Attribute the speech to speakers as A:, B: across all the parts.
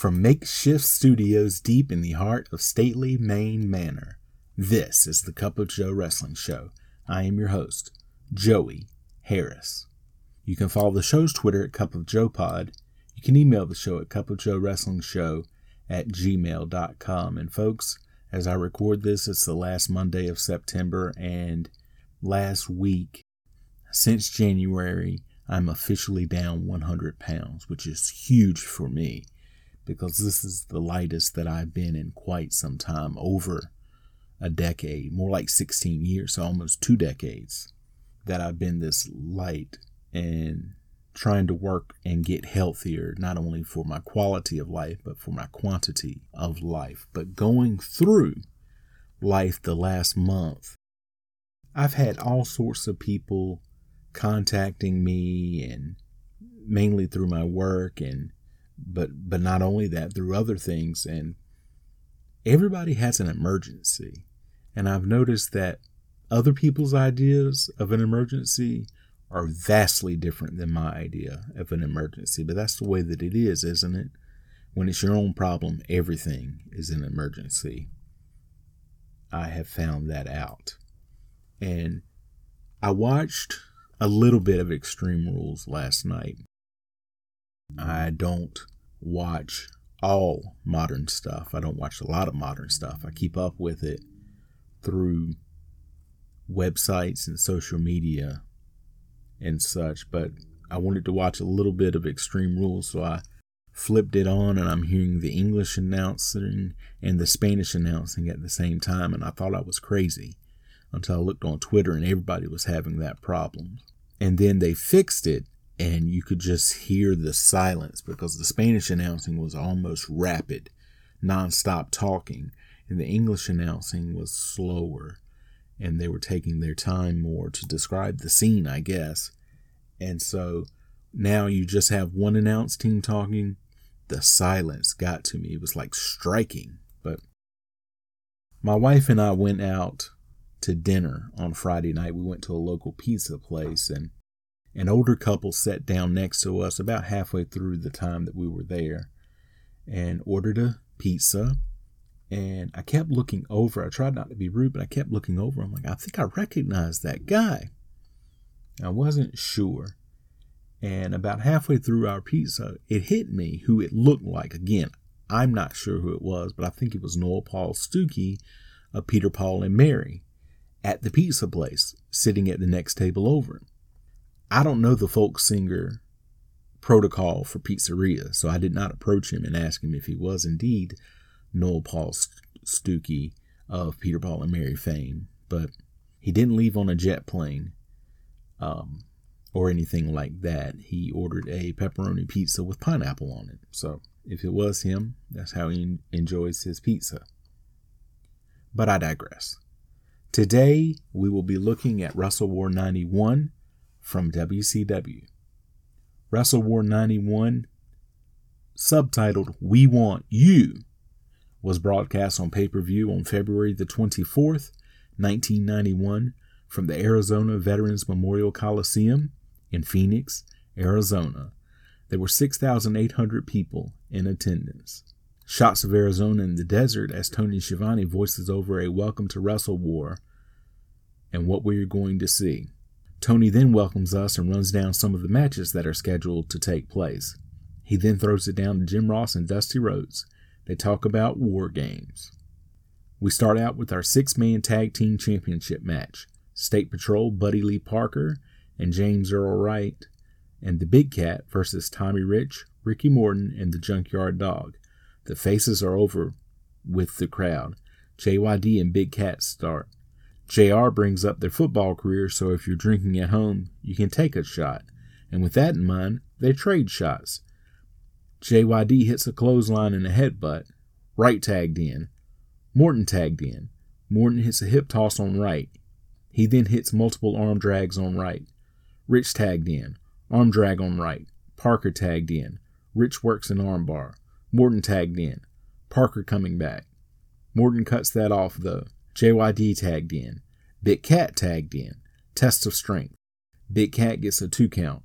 A: From makeshift studios deep in the heart of stately Maine Manor, this is the Cup of Joe Wrestling Show. I am your host, Joey Harris. You can follow the show's Twitter at Cup of Joe Pod. You can email the show at Cup of Joe Wrestling Show at gmail.com. And folks, as I record this, it's the last Monday of September, and last week, since January, I'm officially down 100 pounds, which is huge for me because this is the lightest that I've been in quite some time over a decade, more like 16 years, so almost two decades that I've been this light and trying to work and get healthier, not only for my quality of life, but for my quantity of life. But going through life the last month, I've had all sorts of people contacting me and mainly through my work and but but not only that through other things and everybody has an emergency. And i've noticed that other people's ideas of an emergency are vastly different than my idea of an emergency but that's the way that it is isn't it? When it's your own problem everything is an emergency. I have found that out. And i watched a little bit of extreme rules last night. I don't watch all modern stuff. I don't watch a lot of modern stuff. I keep up with it through websites and social media and such, but I wanted to watch a little bit of Extreme Rules, so I flipped it on and I'm hearing the English announcing and the Spanish announcing at the same time, and I thought I was crazy until I looked on Twitter and everybody was having that problem. And then they fixed it and you could just hear the silence because the Spanish announcing was almost rapid, nonstop talking, and the English announcing was slower, and they were taking their time more to describe the scene, I guess. And so now you just have one announce team talking. The silence got to me. It was like striking. But my wife and I went out to dinner on Friday night. We went to a local pizza place and an older couple sat down next to us about halfway through the time that we were there and ordered a pizza. And I kept looking over. I tried not to be rude, but I kept looking over. I'm like, I think I recognize that guy. I wasn't sure. And about halfway through our pizza, it hit me who it looked like. Again, I'm not sure who it was, but I think it was Noel Paul Stookey of Peter, Paul, and Mary at the pizza place, sitting at the next table over. I don't know the folk singer protocol for pizzeria, so I did not approach him and ask him if he was indeed Noel Paul Stookey of Peter Paul and Mary fame. But he didn't leave on a jet plane um, or anything like that. He ordered a pepperoni pizza with pineapple on it. So if it was him, that's how he enjoys his pizza. But I digress. Today, we will be looking at Wrestle War 91 from WCW. Wrestle War 91, subtitled We Want You, was broadcast on pay per view on February the 24th, 1991, from the Arizona Veterans Memorial Coliseum in Phoenix, Arizona. There were 6,800 people in attendance. Shots of Arizona in the desert as Tony Schiavone voices over a welcome to Wrestle War and what we're going to see. Tony then welcomes us and runs down some of the matches that are scheduled to take place. He then throws it down to Jim Ross and Dusty Rhodes. They talk about war games. We start out with our six man tag team championship match State Patrol Buddy Lee Parker and James Earl Wright, and the Big Cat versus Tommy Rich, Ricky Morton, and the Junkyard Dog. The faces are over with the crowd. JYD and Big Cat start. JR brings up their football career, so if you're drinking at home, you can take a shot. And with that in mind, they trade shots. JYD hits a clothesline and a headbutt. Wright tagged in. Morton tagged in. Morton hits a hip toss on right. He then hits multiple arm drags on right. Rich tagged in. Arm drag on right. Parker tagged in. Rich works an armbar. Morton tagged in. Parker coming back. Morton cuts that off though. JYD tagged in. Big Cat tagged in. Test of strength. Big Cat gets a two count.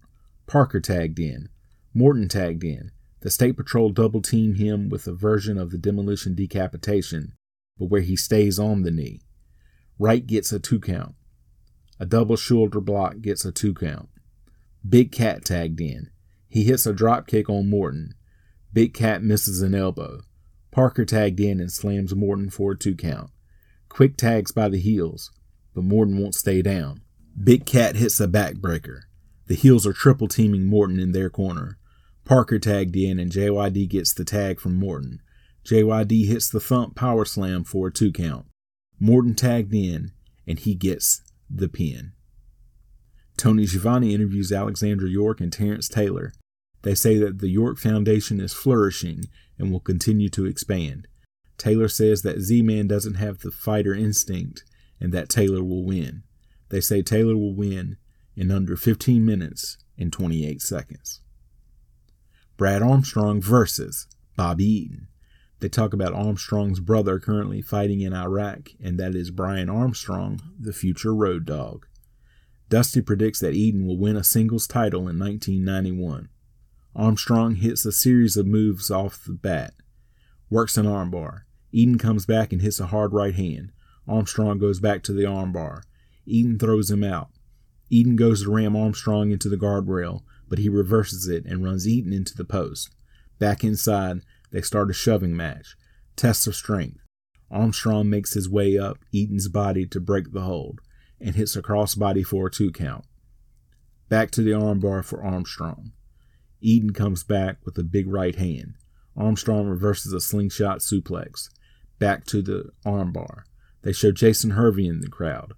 A: Parker tagged in. Morton tagged in. The State Patrol double team him with a version of the demolition decapitation, but where he stays on the knee. Wright gets a two count. A double shoulder block gets a two count. Big Cat tagged in. He hits a drop kick on Morton. Big Cat misses an elbow. Parker tagged in and slams Morton for a two count. Quick tags by the heels, but Morton won't stay down. Big Cat hits a backbreaker. The heels are triple teaming Morton in their corner. Parker tagged in and JYD gets the tag from Morton. JYD hits the thump power slam for a two count. Morton tagged in and he gets the pin. Tony Schiavone interviews Alexandra York and Terrence Taylor. They say that the York Foundation is flourishing and will continue to expand. Taylor says that Z Man doesn't have the fighter instinct and that Taylor will win. They say Taylor will win in under 15 minutes and 28 seconds. Brad Armstrong versus Bobby Eaton. They talk about Armstrong's brother currently fighting in Iraq, and that is Brian Armstrong, the future road dog. Dusty predicts that Eaton will win a singles title in 1991. Armstrong hits a series of moves off the bat, works an armbar. Eaton comes back and hits a hard right hand. Armstrong goes back to the armbar. Eaton throws him out. Eaton goes to ram Armstrong into the guardrail, but he reverses it and runs Eaton into the post. Back inside, they start a shoving match. Test of strength. Armstrong makes his way up Eaton's body to break the hold and hits a crossbody for a two count. Back to the armbar for Armstrong. Eaton comes back with a big right hand. Armstrong reverses a slingshot suplex. Back to the armbar. They show Jason Hervey in the crowd.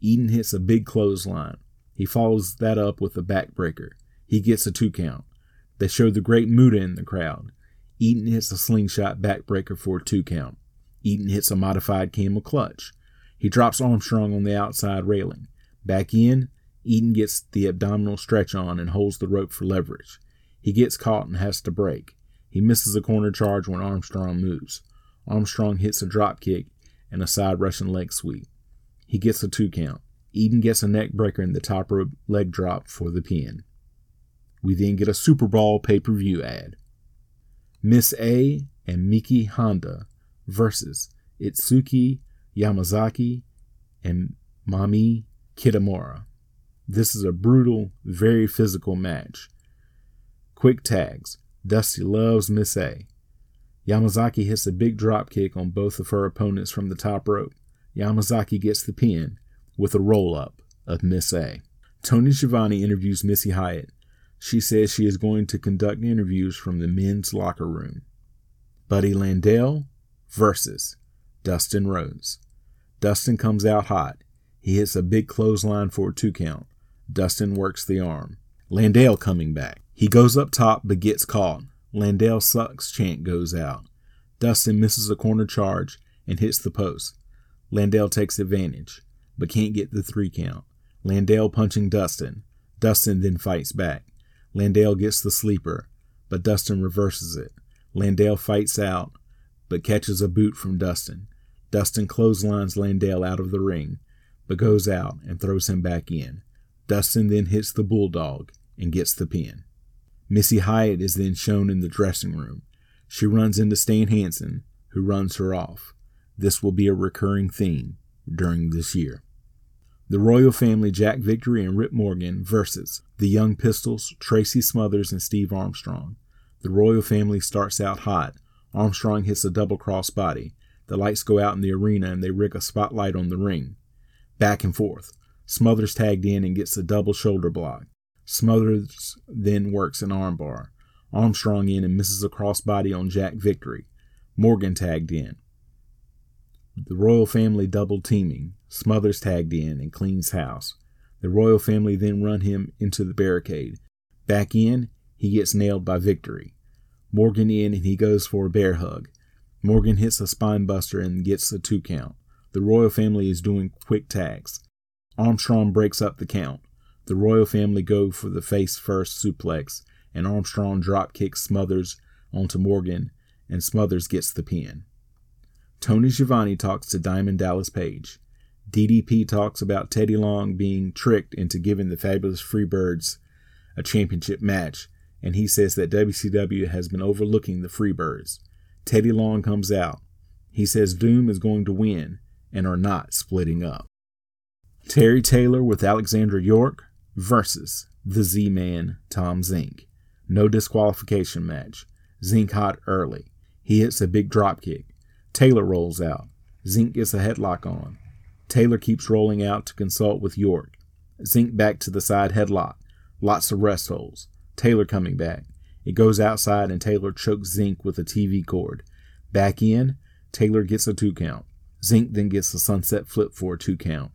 A: Eaton hits a big clothesline. He follows that up with a backbreaker. He gets a two count. They show the great Muta in the crowd. Eaton hits a slingshot backbreaker for a two count. Eaton hits a modified camel clutch. He drops Armstrong on the outside railing. Back in, Eaton gets the abdominal stretch on and holds the rope for leverage. He gets caught and has to break. He misses a corner charge when Armstrong moves. Armstrong hits a drop kick and a side Russian leg sweep. He gets a two count. Eaton gets a neck breaker in the top rope leg drop for the pin. We then get a Super Brawl pay per view ad. Miss A and Miki Honda versus Itsuki Yamazaki and Mami Kitamura. This is a brutal, very physical match. Quick tags. Dusty loves Miss A. Yamazaki hits a big drop kick on both of her opponents from the top rope. Yamazaki gets the pin with a roll up of Miss A. Tony Schiavone interviews Missy Hyatt she says she is going to conduct interviews from the men's locker room. Buddy Landel versus Dustin Rhodes. Dustin comes out hot. He hits a big clothesline for a two count. Dustin works the arm. Landel coming back. He goes up top but gets caught. Landel sucks chant goes out. Dustin misses a corner charge and hits the post. Landel takes advantage, but can't get the three count. Landel punching Dustin. Dustin then fights back. Landale gets the sleeper, but Dustin reverses it. Landale fights out, but catches a boot from Dustin. Dustin clotheslines Landale out of the ring, but goes out and throws him back in. Dustin then hits the bulldog and gets the pin. Missy Hyatt is then shown in the dressing room. She runs into Stan Hansen, who runs her off. This will be a recurring theme during this year. The royal family Jack Victory and Rip Morgan versus the Young Pistols, Tracy Smothers, and Steve Armstrong. The royal family starts out hot. Armstrong hits a double cross body. The lights go out in the arena and they rig a spotlight on the ring. Back and forth. Smothers tagged in and gets a double shoulder block. Smothers then works an armbar. Armstrong in and misses a crossbody on Jack Victory. Morgan tagged in. The royal family double teaming. Smothers tagged in and cleans house. The royal family then run him into the barricade. Back in, he gets nailed by Victory. Morgan in and he goes for a bear hug. Morgan hits a spine buster and gets a two count. The royal family is doing quick tags. Armstrong breaks up the count. The royal family go for the face first suplex, and Armstrong drop kicks Smothers onto Morgan, and Smothers gets the pin. Tony Schiavone talks to Diamond Dallas Page. DDP talks about Teddy Long being tricked into giving the Fabulous Freebirds a championship match, and he says that WCW has been overlooking the Freebirds. Teddy Long comes out. He says Doom is going to win and are not splitting up. Terry Taylor with Alexandra York versus the Z Man Tom Zenk. No disqualification match. Zenk hot early. He hits a big drop kick. Taylor rolls out. Zenk gets a headlock on. Taylor keeps rolling out to consult with York. Zenk back to the side headlock. Lots of rest. Taylor coming back. It goes outside and Taylor chokes Zenk with a TV cord. Back in, Taylor gets a two count. Zenk then gets a sunset flip for a two count.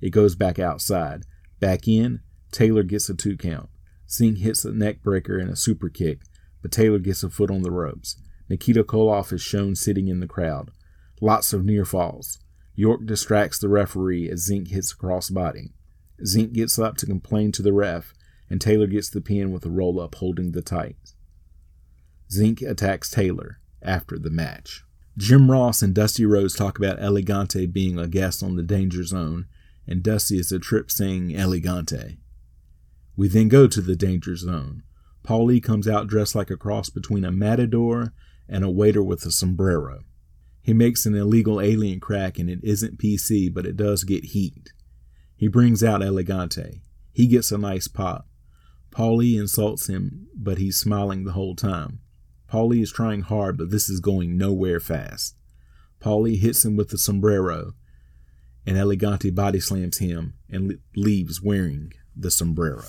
A: It goes back outside. Back in, Taylor gets a two count. Zenk hits a neck breaker and a super kick, but Taylor gets a foot on the ropes. Nikita Koloff is shown sitting in the crowd. Lots of near falls. York distracts the referee as Zenk hits a crossbody. Zenk gets up to complain to the ref, and Taylor gets the pin with a roll up holding the tights. Zenk attacks Taylor after the match. Jim Ross and Dusty Rhodes talk about El Gigante being a guest on the Danger Zone, and Dusty is a trip saying Elegante. We then go to the Danger Zone. Paulie comes out dressed like a cross between a matador and a waiter with a sombrero. He makes an illegal alien crack and it isn't PC, but it does get heat. He brings out El Gigante. He gets a nice pop. Paulie insults him, but he's smiling the whole time. Paulie is trying hard, but this is going nowhere fast. Paulie hits him with the sombrero, and El Gigante body slams him and leaves wearing the sombrero.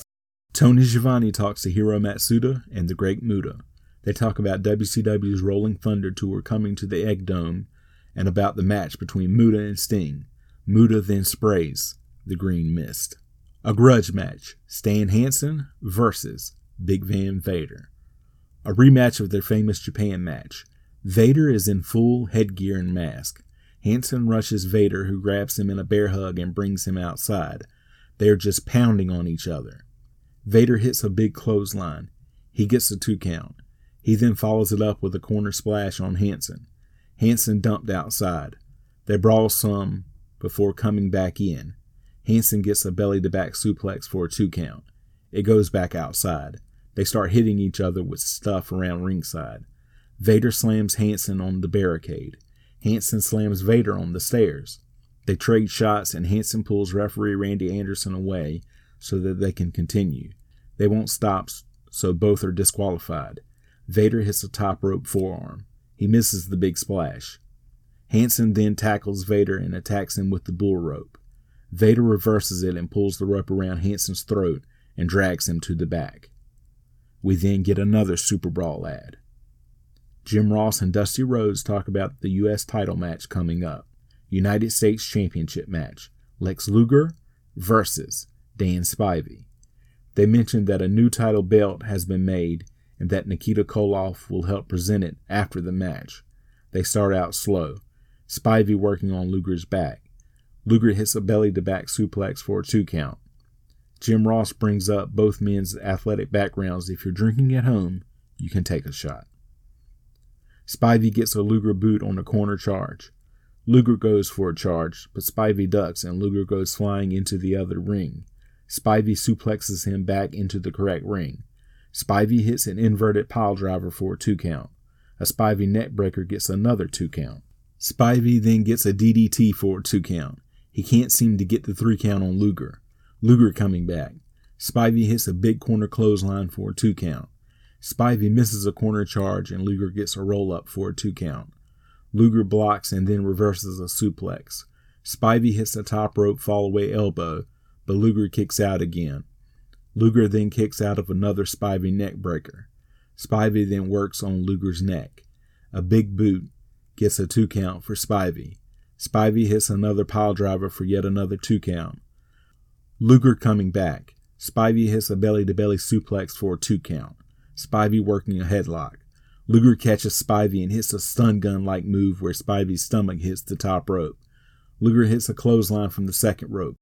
A: Tony Schiavone talks to Hiro Matsuda and the Great Muta. They talk about WCW's Rolling Thunder tour coming to the Egg Dome and about the match between Muta and Sting. Muta then sprays the green mist. A grudge match Stan Hansen versus Big Van Vader. A rematch of their famous Japan match. Vader is in full headgear and mask. Hansen rushes Vader, who grabs him in a bear hug and brings him outside. They are just pounding on each other. Vader hits a big clothesline. He gets a two count. He then follows it up with a corner splash on Hansen. Hansen dumped outside. They brawl some before coming back in. Hansen gets a belly to back suplex for a two count. It goes back outside. They start hitting each other with stuff around ringside. Vader slams Hansen on the barricade. Hansen slams Vader on the stairs. They trade shots and Hansen pulls referee Randy Anderson away so that they can continue. They won't stop, so both are disqualified. Vader hits a top rope forearm. He misses the big splash. Hansen then tackles Vader and attacks him with the bull rope. Vader reverses it and pulls the rope around Hansen's throat and drags him to the back. We then get another Super Brawl ad. Jim Ross and Dusty Rhodes talk about the U.S. title match coming up United States Championship match Lex Luger versus Dan Spivey. They mention that a new title belt has been made and that Nikita Koloff will help present it after the match. They start out slow, Spivey working on Luger's back. Luger hits a belly to back suplex for a two count. Jim Ross brings up both men's athletic backgrounds. If you're drinking at home, you can take a shot. Spivey gets a Luger boot on a corner charge. Luger goes for a charge, but Spivey ducks and Luger goes flying into the other ring. Spivey suplexes him back into the correct ring. Spivey hits an inverted pile driver for a two count. A Spivey neckbreaker gets another two count. Spivey then gets a DDT for a two count. He can't seem to get the three count on Luger. Luger coming back. Spivey hits a big corner clothesline for a two count. Spivey misses a corner charge and Luger gets a roll up for a two count. Luger blocks and then reverses a suplex. Spivey hits a top rope fall away elbow, but Luger kicks out again. Luger then kicks out of another Spivey neck breaker. Spivey then works on Luger's neck. A big boot gets a two count for Spivey. Spivey hits another pile driver for yet another two count. Luger coming back. Spivey hits a belly to belly suplex for a two count. Spivey working a headlock. Luger catches Spivey and hits a stun gun like move where Spivey's stomach hits the top rope. Luger hits a clothesline from the second rope.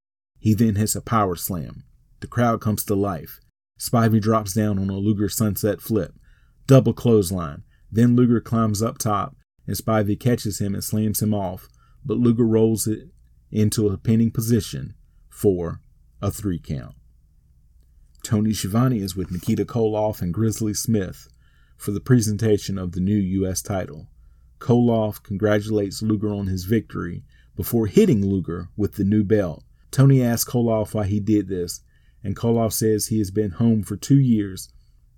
A: He then hits a power slam. The crowd comes to life. Spivey drops down on a Luger sunset flip. Double clothesline. Then Luger climbs up top and Spivey catches him and slams him off, but Luger rolls it into a pinning position for a three count. Tony Schiavone is with Nikita Koloff and Grizzly Smith for the presentation of the new U.S. title. Koloff congratulates Luger on his victory before hitting Luger with the new belt. Tony asks Koloff why he did this, and Koloff says he has been home for two years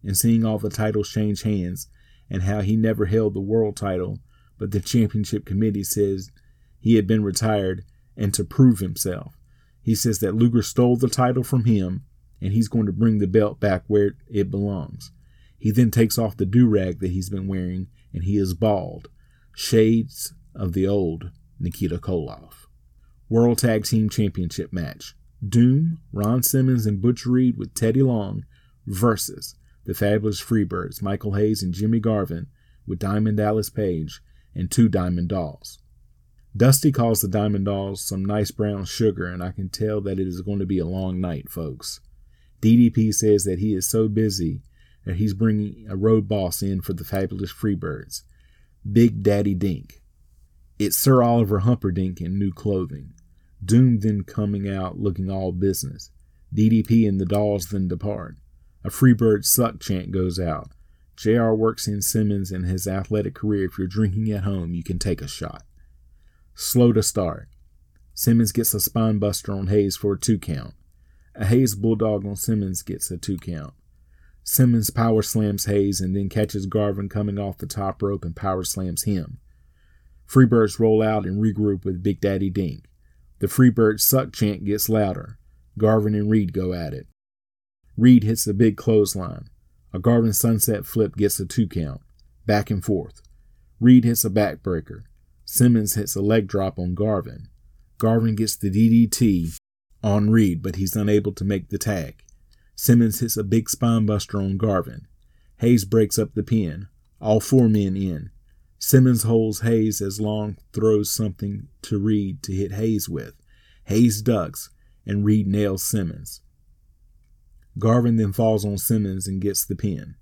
A: and seeing all the titles change hands and how he never held the world title, but the championship committee says he had been retired and to prove himself. He says that Luger stole the title from him and he's going to bring the belt back where it belongs. He then takes off the do rag that he's been wearing, and he is bald. Shades of the old Nikita Koloff. World Tag Team Championship match. Doom, Ron Simmons, and Butch Reed with Teddy Long versus the Fabulous Freebirds, Michael Hayes and Jimmy Garvin with Diamond Dallas Page and two Diamond Dolls. Dusty calls the Diamond Dolls some nice brown sugar, and I can tell that it is going to be a long night, folks. DDP says that he is so busy that he's bringing a road boss in for the fabulous Freebirds, Big Daddy Dink. It's Sir Oliver Humperdink in new clothing. Doom then coming out looking all business. DDP and the dolls then depart. A Freebird suck chant goes out. JR works in Simmons and his athletic career. If you're drinking at home, you can take a shot. Slow to start. Simmons gets a spine buster on Hayes for a two count. A Hayes Bulldog on Simmons gets a two count. Simmons power slams Hayes and then catches Garvin coming off the top rope and power slams him. Freebirds roll out and regroup with Big Daddy Dink. The Freebirds suck chant gets louder. Garvin and Reed go at it. Reed hits a big clothesline. A Garvin sunset flip gets a two count. Back and forth. Reed hits a backbreaker. Simmons hits a leg drop on Garvin. Garvin gets the DDT on Reed, but he's unable to make the tag. Simmons hits a big spinebuster on Garvin. Hayes breaks up the pin. All four men in. Simmons holds Hayes as Long throws something to Reed to hit Hayes with. Hayes ducks, and Reed nails Simmons. Garvin then falls on Simmons and gets the pin.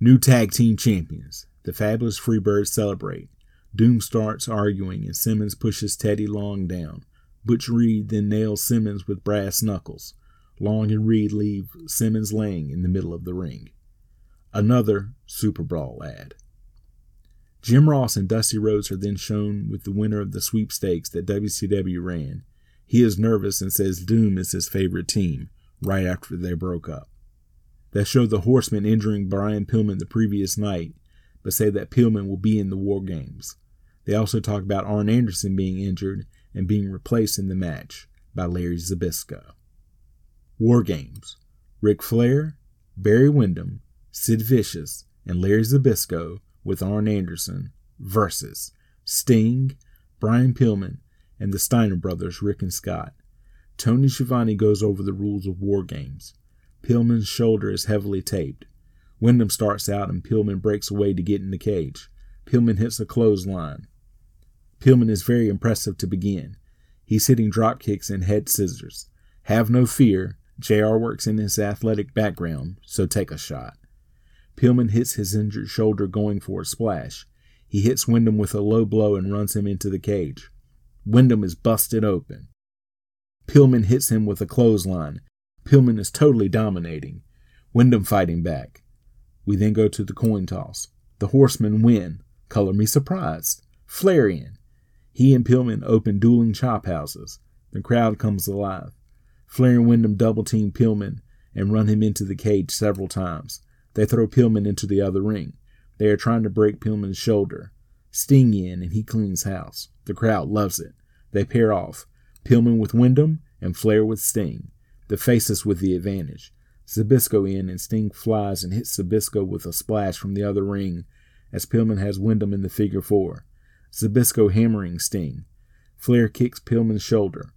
A: New tag team champions. The fabulous Freebirds celebrate. Doom starts arguing, and Simmons pushes Teddy Long down. Butch Reed then nails Simmons with brass knuckles. Long and Reed leave Simmons laying in the middle of the ring. Another Super Brawl ad. Jim Ross and Dusty Rhodes are then shown with the winner of the sweepstakes that WCW ran. He is nervous and says Doom is his favorite team, right after they broke up. They show the Horsemen injuring Brian Pillman the previous night, but say that Pillman will be in the War Games. They also talk about Arn Anderson being injured and being replaced in the match by Larry Zbyszko. War Games. Ric Flair, Barry Windham, Sid Vicious, and Larry Zbyszko with Arn Anderson versus Sting, Brian Pillman, and the Steiner brothers, Rick and Scott. Tony Schiavone goes over the rules of War Games. Pillman's shoulder is heavily taped. Windham starts out and Pillman breaks away to get in the cage. Pillman hits a clothesline. Pillman is very impressive to begin. He's hitting drop kicks and head scissors. Have no fear, JR works in his athletic background, so take a shot. Pillman hits his injured shoulder going for a splash. He hits Windham with a low blow and runs him into the cage. Windham is busted open. Pillman hits him with a clothesline. Pillman is totally dominating. Windham fighting back. We then go to the coin toss. The horsemen win. Color me surprised. Flair in. He and Pillman open dueling chop houses. The crowd comes alive. Flair and Windham double team Pillman and run him into the cage several times. They throw Pillman into the other ring. They are trying to break Pillman's shoulder. Sting in and he cleans house. The crowd loves it. They pair off. Pillman with Windham and Flair with Sting. The faces with the advantage. Zbyszko in and Sting flies and hits Zbyszko with a splash from the other ring as Pillman has Windham in the figure four. Zbyszko hammering Sting. Flair kicks Pillman's shoulder.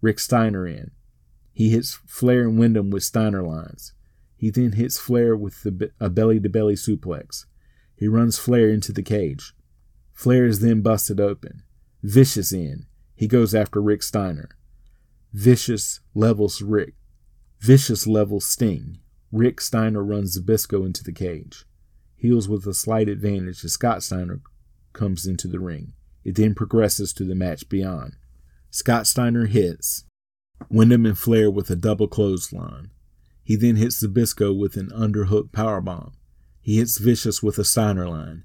A: Rick Steiner in. He hits Flair and Windham with Steiner lines. He then hits Flair with the, a belly to belly suplex. He runs Flair into the cage. Flair is then busted open. Vicious in. He goes after Rick Steiner. Vicious levels Rick. Vicious levels Sting. Rick Steiner runs Zbyszko into the cage. Heels with a slight advantage as Scott Steiner comes into the ring. It then progresses to the match beyond. Scott Steiner hits Windham and Flair with a double clothesline. He then hits Zbyszko with an underhook powerbomb. He hits Vicious with a Steiner line.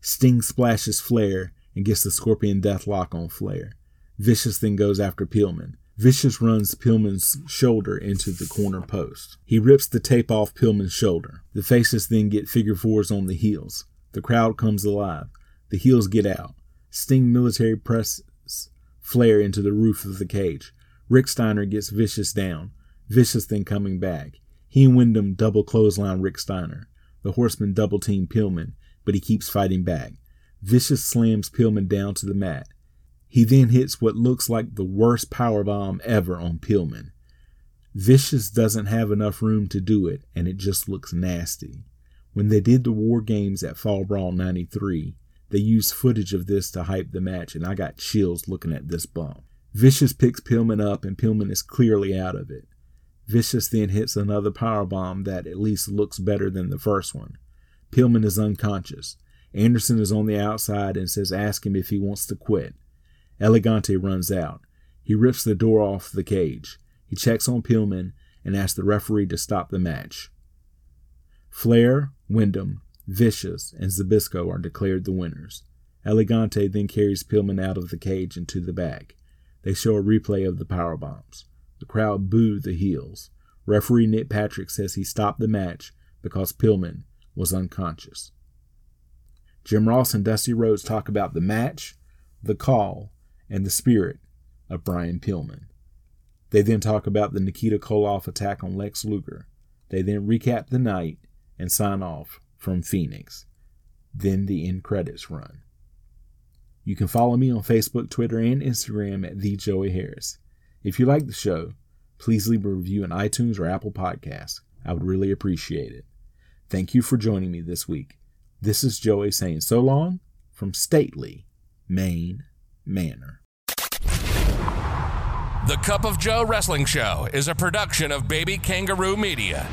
A: Sting splashes Flair and gets the Scorpion Deathlock on Flair. Vicious then goes after Pillman. Vicious runs Pillman's shoulder into the corner post. He rips the tape off Pillman's shoulder. The faces then get figure fours on the heels. The crowd comes alive. The heels get out. Sting military presses Flair into the roof of the cage. Rick Steiner gets Vicious down. Vicious then coming back. He and Windham double clothesline Rick Steiner. The Horsemen double team Pillman, but he keeps fighting back. Vicious slams Pillman down to the mat. He then hits what looks like the worst power bomb ever on Pillman. Vicious doesn't have enough room to do it, and it just looks nasty. When they did the War Games at Fall Brawl 93, they used footage of this to hype the match, and I got chills looking at this bump. Vicious picks Pillman up, and Pillman is clearly out of it. Vicious then hits another power bomb that at least looks better than the first one. Pillman is unconscious. Anderson is on the outside and says ask him if he wants to quit. El Gigante runs out. He rips the door off the cage. He checks on Pillman and asks the referee to stop the match. Flair, Windham, Vicious, and Zbyszko are declared the winners. El Gigante then carries Pillman out of the cage and to the back. They show a replay of the power bombs. The crowd booed the heels. Referee Nick Patrick says he stopped the match because Pillman was unconscious. Jim Ross and Dusty Rhodes talk about the match, the call, and the spirit of Brian Pillman. They then talk about the Nikita Koloff attack on Lex Luger. They then recap the night and sign off from Phoenix. Then the end credits run. You can follow me on Facebook, Twitter, and Instagram at the Joey Harris. If you like the show, please leave a review on iTunes or Apple Podcasts. I would really appreciate it. Thank you for joining me this week. This is Joey saying so long from Stately, Maine Manor.
B: The Cup of Joe Wrestling Show is a production of Baby Kangaroo Media.